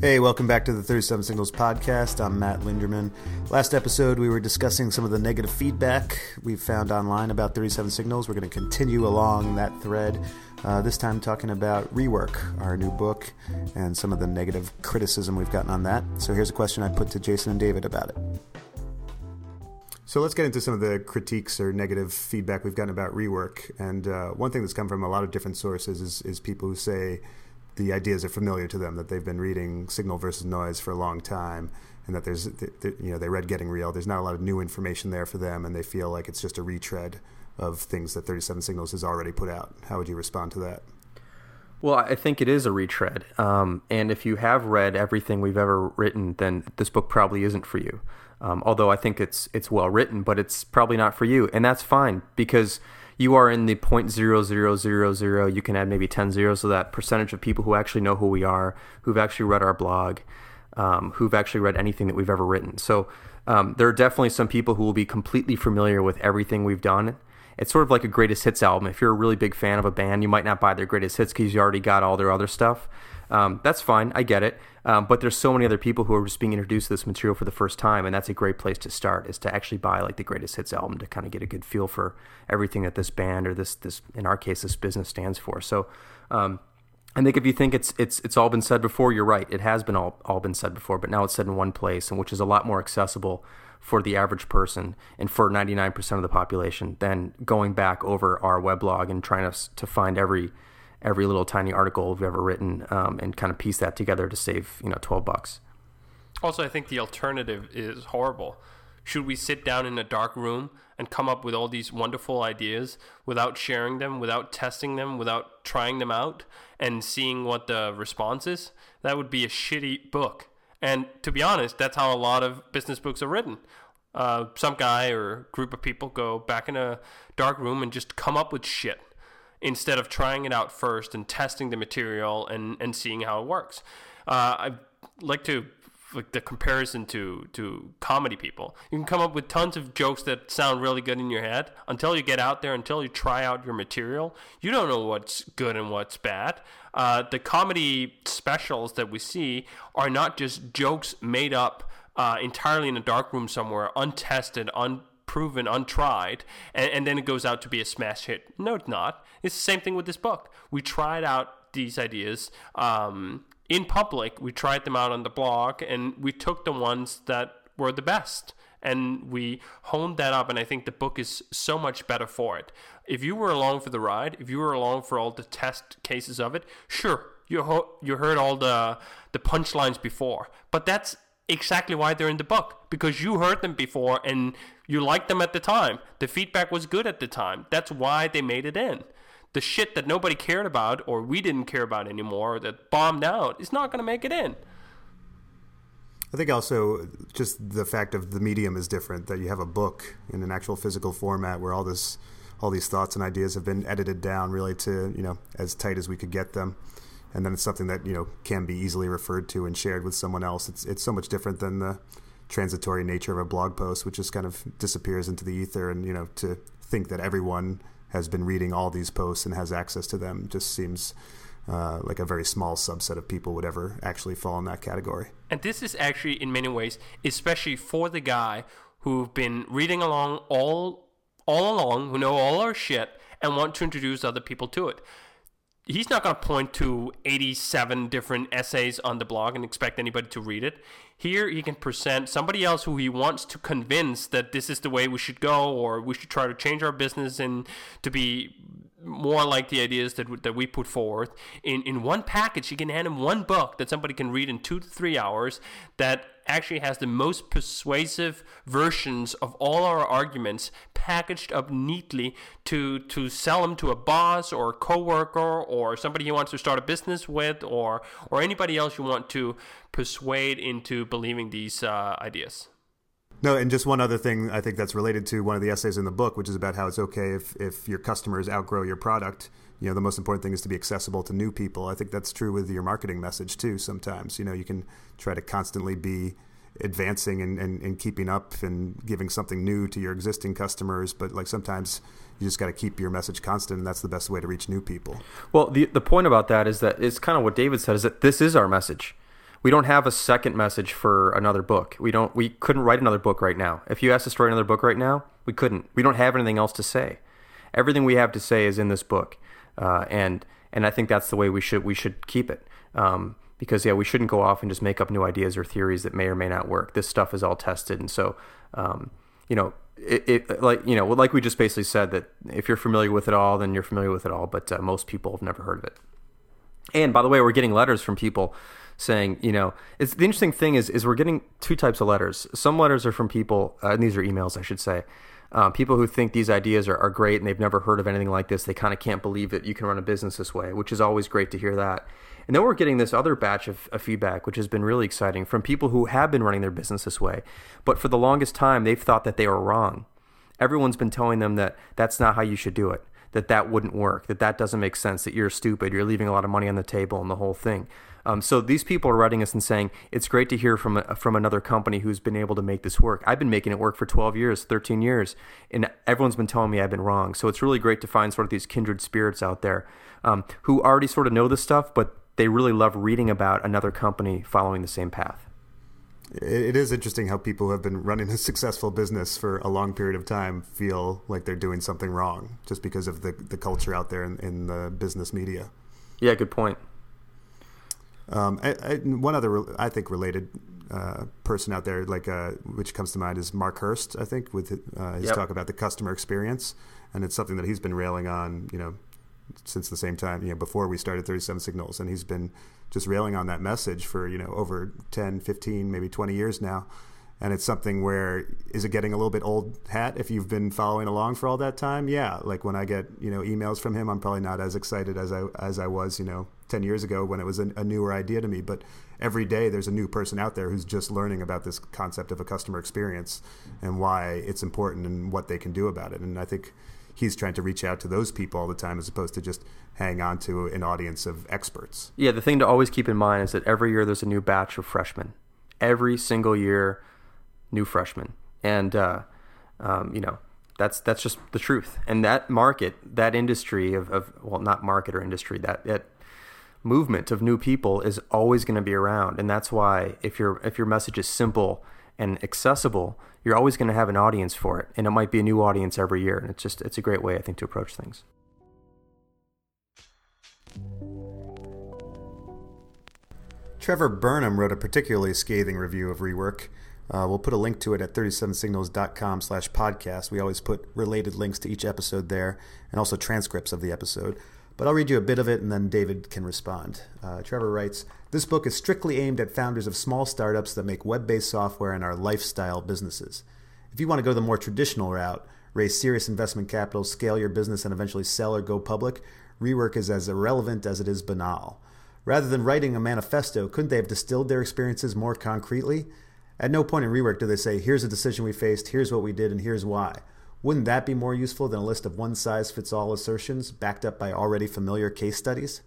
Hey, welcome back to the 37 Signals podcast. I'm Matt Linderman. Last episode, we were discussing some of the negative feedback we found online about 37 Signals. We're going to continue along that thread, uh, this time talking about Rework, our new book, and some of the negative criticism we've gotten on that. So here's a question I put to Jason and David about it. So let's get into some of the critiques or negative feedback we've gotten about Rework. And uh, one thing that's come from a lot of different sources is, is people who say, the ideas are familiar to them that they've been reading signal versus noise for a long time and that there's you know they read getting real. There's not a lot of new information there for them and they feel like it's just a retread of things that 37 signals has already put out. How would you respond to that? Well i think it is a retread. Um, and if you have read everything we've ever written then this book probably isn't for you. Um, although i think it's it's well written but it's probably not for you. And that's fine because you are in the 0.0000, You can add maybe 10 zeros, so that percentage of people who actually know who we are, who've actually read our blog, um, who've actually read anything that we've ever written. So um, there are definitely some people who will be completely familiar with everything we've done. It's sort of like a greatest hits album. If you're a really big fan of a band, you might not buy their greatest hits because you already got all their other stuff. Um, that's fine. I get it. Um, but there's so many other people who are just being introduced to this material for the first time, and that's a great place to start. Is to actually buy like the greatest hits album to kind of get a good feel for everything that this band or this this in our case this business stands for. So. Um, I think if you think it's it's it's all been said before, you're right. It has been all all been said before, but now it's said in one place, and which is a lot more accessible for the average person and for 99% of the population than going back over our weblog and trying to to find every every little tiny article we've ever written um, and kind of piece that together to save you know 12 bucks. Also i think the alternative is horrible. Should we sit down in a dark room and come up with all these wonderful ideas without sharing them without testing them without trying them out and seeing what the response is? That would be a shitty book. And to be honest that's how a lot of business books are written. Uh, some guy or group of people go back in a dark room and just come up with shit instead of trying it out first and testing the material and, and seeing how it works. Uh, I like to like the comparison to to comedy people. You can come up with tons of jokes that sound really good in your head until you get out there, until you try out your material. You don't know what's good and what's bad. Uh, the comedy specials that we see are not just jokes made up uh, entirely in a dark room somewhere, untested, un proven, untried, and, and then it goes out to be a smash hit. No, it's not. It's the same thing with this book. We tried out these ideas um, in public. We tried them out on the blog, and we took the ones that were the best and we honed that up and i think the book is so much better for it if you were along for the ride if you were along for all the test cases of it sure you, ho- you heard all the the punchlines before but that's exactly why they're in the book because you heard them before and you liked them at the time. The feedback was good at the time. That's why they made it in. The shit that nobody cared about or we didn't care about anymore that bombed out is not going to make it in. I think also just the fact of the medium is different that you have a book in an actual physical format where all this all these thoughts and ideas have been edited down really to, you know, as tight as we could get them and then it's something that you know can be easily referred to and shared with someone else. It's it's so much different than the transitory nature of a blog post, which just kind of disappears into the ether. And you know, to think that everyone has been reading all these posts and has access to them just seems uh, like a very small subset of people would ever actually fall in that category. And this is actually, in many ways, especially for the guy who've been reading along all all along, who know all our shit, and want to introduce other people to it he's not going to point to 87 different essays on the blog and expect anybody to read it. Here, he can present somebody else who he wants to convince that this is the way we should go, or we should try to change our business and to be more like the ideas that, that we put forth in, in one package. You can hand him one book that somebody can read in two to three hours that actually has the most persuasive versions of all our arguments packaged up neatly to to sell them to a boss or a coworker or somebody you want to start a business with or or anybody else you want to persuade into believing these uh, ideas. No, and just one other thing I think that's related to one of the essays in the book, which is about how it's okay if, if your customers outgrow your product. You know, the most important thing is to be accessible to new people. I think that's true with your marketing message too. Sometimes, you know, you can try to constantly be advancing and, and, and keeping up and giving something new to your existing customers, but like sometimes you just got to keep your message constant, and that's the best way to reach new people. Well, the the point about that is that it's kind of what David said is that this is our message we don't have a second message for another book. We don't. We couldn't write another book right now. If you asked us to write another book right now, we couldn't. We don't have anything else to say. Everything we have to say is in this book, uh, and and I think that's the way we should we should keep it. Um, because yeah, we shouldn't go off and just make up new ideas or theories that may or may not work. This stuff is all tested, and so um, you know, it, it, like you know, like we just basically said that if you're familiar with it all, then you're familiar with it all. But uh, most people have never heard of it. And by the way, we're getting letters from people saying, you know, it's the interesting thing is is we're getting two types of letters. Some letters are from people, uh, and these are emails, I should say. Um, people who think these ideas are, are great and they've never heard of anything like this. They kind of can't believe that you can run a business this way, which is always great to hear that. And then we're getting this other batch of, of, feedback, which has been really exciting from people who have been running their business this way. But for the longest time, they've thought that they were wrong. Everyone's been telling them that that's not how you should do it, that that wouldn't work, that that doesn't make sense, that you're stupid, you're leaving a lot of money on the table and the whole thing. Um, so these people are writing us and saying it's great to hear from a, from another company who's been able to make this work. I've been making it work for 12 years, 13 years, and everyone's been telling me I've been wrong. So it's really great to find sort of these kindred spirits out there um, who already sort of know this stuff, but they really love reading about another company following the same path. It is interesting how people who have been running a successful business for a long period of time feel like they're doing something wrong just because of the, the culture out there in, in the business media. Yeah, good point. Um, I, I, one other, I think, related uh, person out there, like uh, which comes to mind, is Mark Hurst. I think with uh, his yep. talk about the customer experience, and it's something that he's been railing on, you know, since the same time, you know, before we started 37 Signals, and he's been just railing on that message for you know over 10, 15, maybe 20 years now and it's something where is it getting a little bit old hat if you've been following along for all that time yeah like when i get you know emails from him i'm probably not as excited as i as i was you know 10 years ago when it was a, a newer idea to me but every day there's a new person out there who's just learning about this concept of a customer experience and why it's important and what they can do about it. And i think he's trying to reach out to those people all the time as opposed to just hang on to an audience of experts. Yeah the thing to always keep in mind is that every year there's a new batch of freshmen. Every single year new freshmen, and uh, um, you know that's that's just the truth. And that market, that industry of, of well, not market or industry, that that movement of new people is always going to be around, and that's why if your if your message is simple and accessible, you're always going to have an audience for it, and it might be a new audience every year. And it's just it's a great way, I think, to approach things. Trevor Burnham wrote a particularly scathing review of Rework. Uh, we'll put a link to it at 37signals.com slash podcast. We always put related links to each episode there and also transcripts of the episode. But I'll read you a bit of it and then David can respond. Uh, Trevor writes This book is strictly aimed at founders of small startups that make web based software and are lifestyle businesses. If you want to go the more traditional route, raise serious investment capital, scale your business, and eventually sell or go public, rework is as irrelevant as it is banal. Rather than writing a manifesto, couldn't they have distilled their experiences more concretely? At no point in rework do they say, here's a decision we faced, here's what we did, and here's why. Wouldn't that be more useful than a list of one size fits all assertions backed up by already familiar case studies?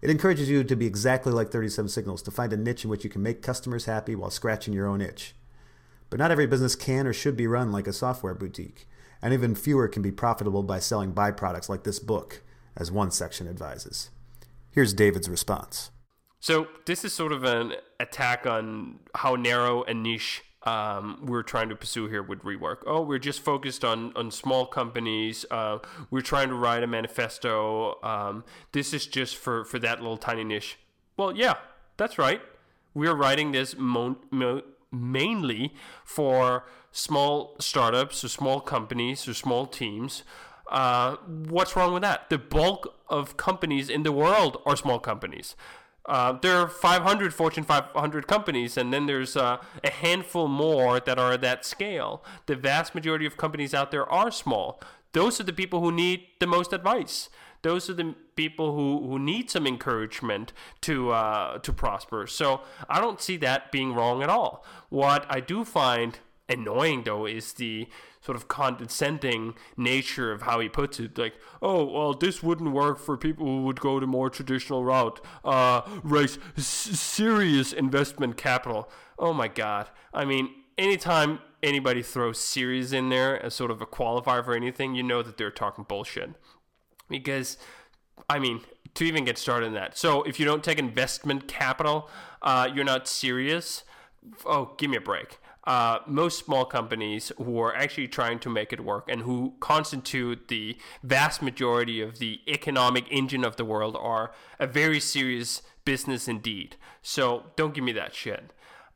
It encourages you to be exactly like 37 Signals, to find a niche in which you can make customers happy while scratching your own itch. But not every business can or should be run like a software boutique, and even fewer can be profitable by selling byproducts like this book, as one section advises. Here's David's response. So this is sort of an attack on how narrow and niche um, we're trying to pursue here with rework. Oh, we're just focused on on small companies. Uh, we're trying to write a manifesto. Um, this is just for for that little tiny niche. Well, yeah, that's right. We're writing this mo- mo- mainly for small startups or small companies or small teams. Uh, what's wrong with that? The bulk of companies in the world are small companies. Uh, there are 500 Fortune 500 companies, and then there's uh, a handful more that are at that scale. The vast majority of companies out there are small. Those are the people who need the most advice. Those are the people who, who need some encouragement to uh, to prosper. So I don't see that being wrong at all. What I do find annoying though is the sort of condescending nature of how he puts it. Like, oh, well, this wouldn't work for people who would go the more traditional route. Uh, raise s- serious investment capital. Oh my God. I mean, anytime anybody throws serious in there as sort of a qualifier for anything, you know that they're talking bullshit. Because, I mean, to even get started in that. So if you don't take investment capital, uh, you're not serious. Oh, give me a break. Uh, most small companies who are actually trying to make it work and who constitute the vast majority of the economic engine of the world are a very serious business indeed. So don't give me that shit.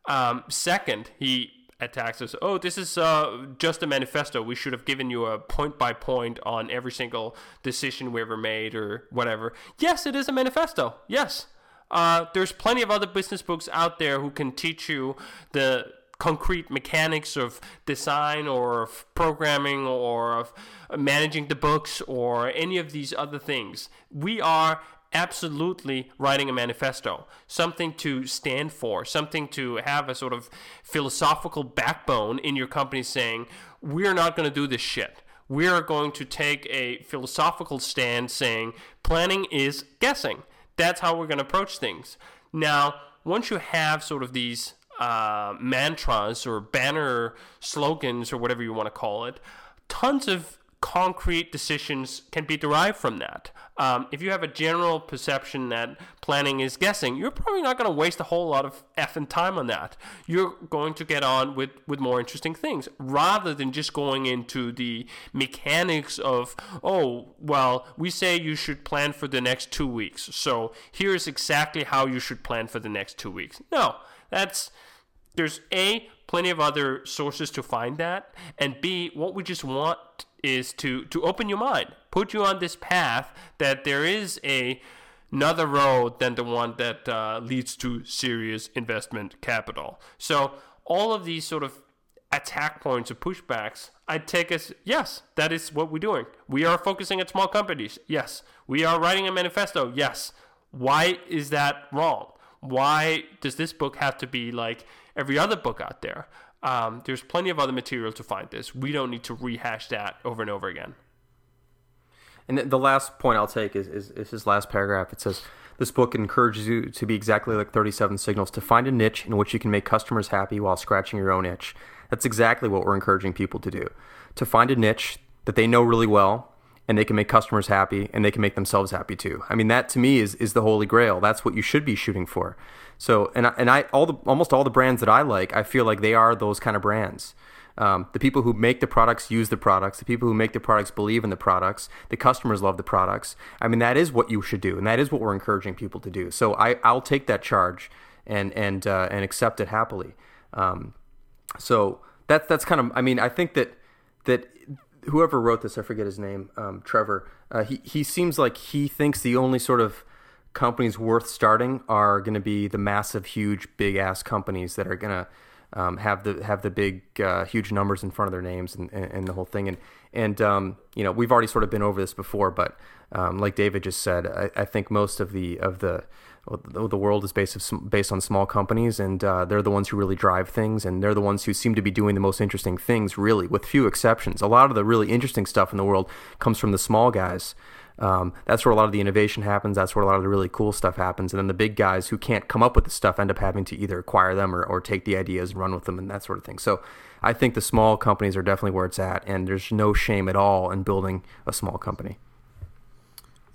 Um, second, he attacks us. Oh, this is uh, just a manifesto. We should have given you a point by point on every single decision we ever made or whatever. Yes, it is a manifesto. Yes. Uh, there's plenty of other business books out there who can teach you the concrete mechanics of design or of programming or of managing the books or any of these other things. We are absolutely writing a manifesto, something to stand for, something to have a sort of philosophical backbone in your company saying, we're not going to do this shit. We are going to take a philosophical stand saying, planning is guessing. That's how we're going to approach things. Now, once you have sort of these uh, mantras or banner slogans or whatever you want to call it, tons of concrete decisions can be derived from that. Um, if you have a general perception that planning is guessing, you're probably not going to waste a whole lot of effing time on that. You're going to get on with, with more interesting things rather than just going into the mechanics of, oh, well, we say you should plan for the next two weeks. So here's exactly how you should plan for the next two weeks. No, that's, there's A, plenty of other sources to find that, and B, what we just want is to to open your mind, put you on this path that there is a another road than the one that uh, leads to serious investment capital. So all of these sort of attack points or pushbacks, I take as yes, that is what we're doing. We are focusing at small companies. Yes, we are writing a manifesto. Yes. Why is that wrong? Why does this book have to be like every other book out there? Um, there's plenty of other material to find this. We don't need to rehash that over and over again. And the last point I'll take is, is, is his last paragraph. It says, This book encourages you to be exactly like 37 Signals, to find a niche in which you can make customers happy while scratching your own itch. That's exactly what we're encouraging people to do. To find a niche that they know really well and they can make customers happy and they can make themselves happy too. I mean, that to me is, is the holy grail. That's what you should be shooting for. So, and I, and I all the almost all the brands that I like, I feel like they are those kind of brands. Um, the people who make the products use the products. The people who make the products believe in the products. The customers love the products. I mean, that is what you should do, and that is what we're encouraging people to do. So I, I'll take that charge and and uh, and accept it happily. Um, so that's that's kind of. I mean, I think that that whoever wrote this, I forget his name, um, Trevor. Uh, he he seems like he thinks the only sort of companies worth starting are going to be the massive, huge, big ass companies that are going to um, have the have the big, uh, huge numbers in front of their names and, and, and the whole thing. And and um, you know we've already sort of been over this before, but um, like David just said, I, I, think most of the of the the world is based of, based on small companies, and uh, they're the ones who really drive things, and they're the ones who seem to be doing the most interesting things, really, with few exceptions. A lot of the really interesting stuff in the world comes from the small guys. Um, that's where a lot of the innovation happens. That's where a lot of the really cool stuff happens. And then the big guys who can't come up with the stuff end up having to either acquire them or, or take the ideas and run with them and that sort of thing. So I think the small companies are definitely where it's at. And there's no shame at all in building a small company.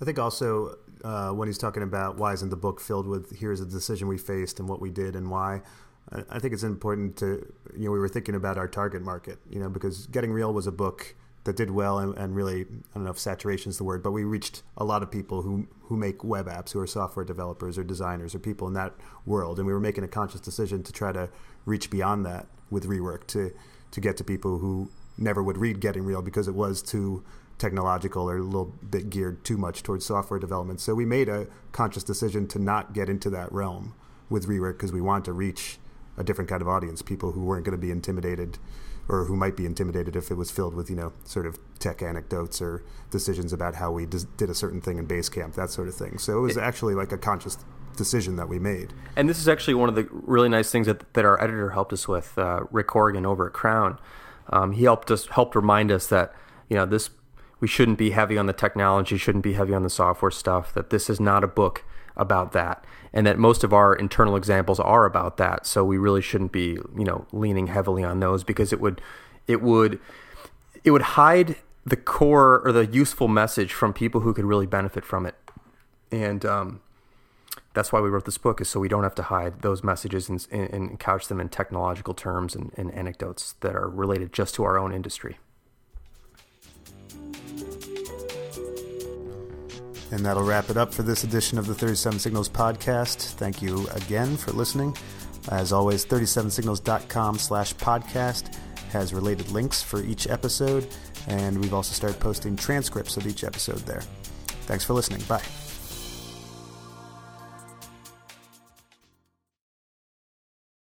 I think also uh, when he's talking about why isn't the book filled with here's a decision we faced and what we did and why, I think it's important to, you know, we were thinking about our target market, you know, because Getting Real was a book that did well and, and, really I don't know if saturation is the word, but we reached a lot of people who who make web apps, who are software developers or designers or people in that world, and we were making a conscious decision to try to reach beyond that with rework to to get to people who never would read Getting Real because it was too technological or a little bit geared too much towards software development. So we made a conscious decision to not get into that realm with rework because we want to reach a different kind of audience, people who weren't going to be intimidated or who might be intimidated if it was filled with you know sort of tech anecdotes or decisions about how we did a certain thing in Basecamp that sort of thing. So it was actually like a conscious decision that we made. And this is actually one of the really nice things that, that our editor helped us with, uh, Rick Horgan over at Crown. Um, he helped us helped remind us that you know this we shouldn't be heavy on the technology, shouldn't be heavy on the software stuff. That this is not a book about that and that most of our internal examples are about that so we really shouldn't be you know leaning heavily on those because it would it would it would hide the core or the useful message from people who could really benefit from it and um, that's why we wrote this book is so we don't have to hide those messages and, and couch them in technological terms and, and anecdotes that are related just to our own industry. And that'll wrap it up for this edition of the 37 Signals podcast. Thank you again for listening. As always, 37signals.com slash podcast has related links for each episode, and we've also started posting transcripts of each episode there. Thanks for listening. Bye.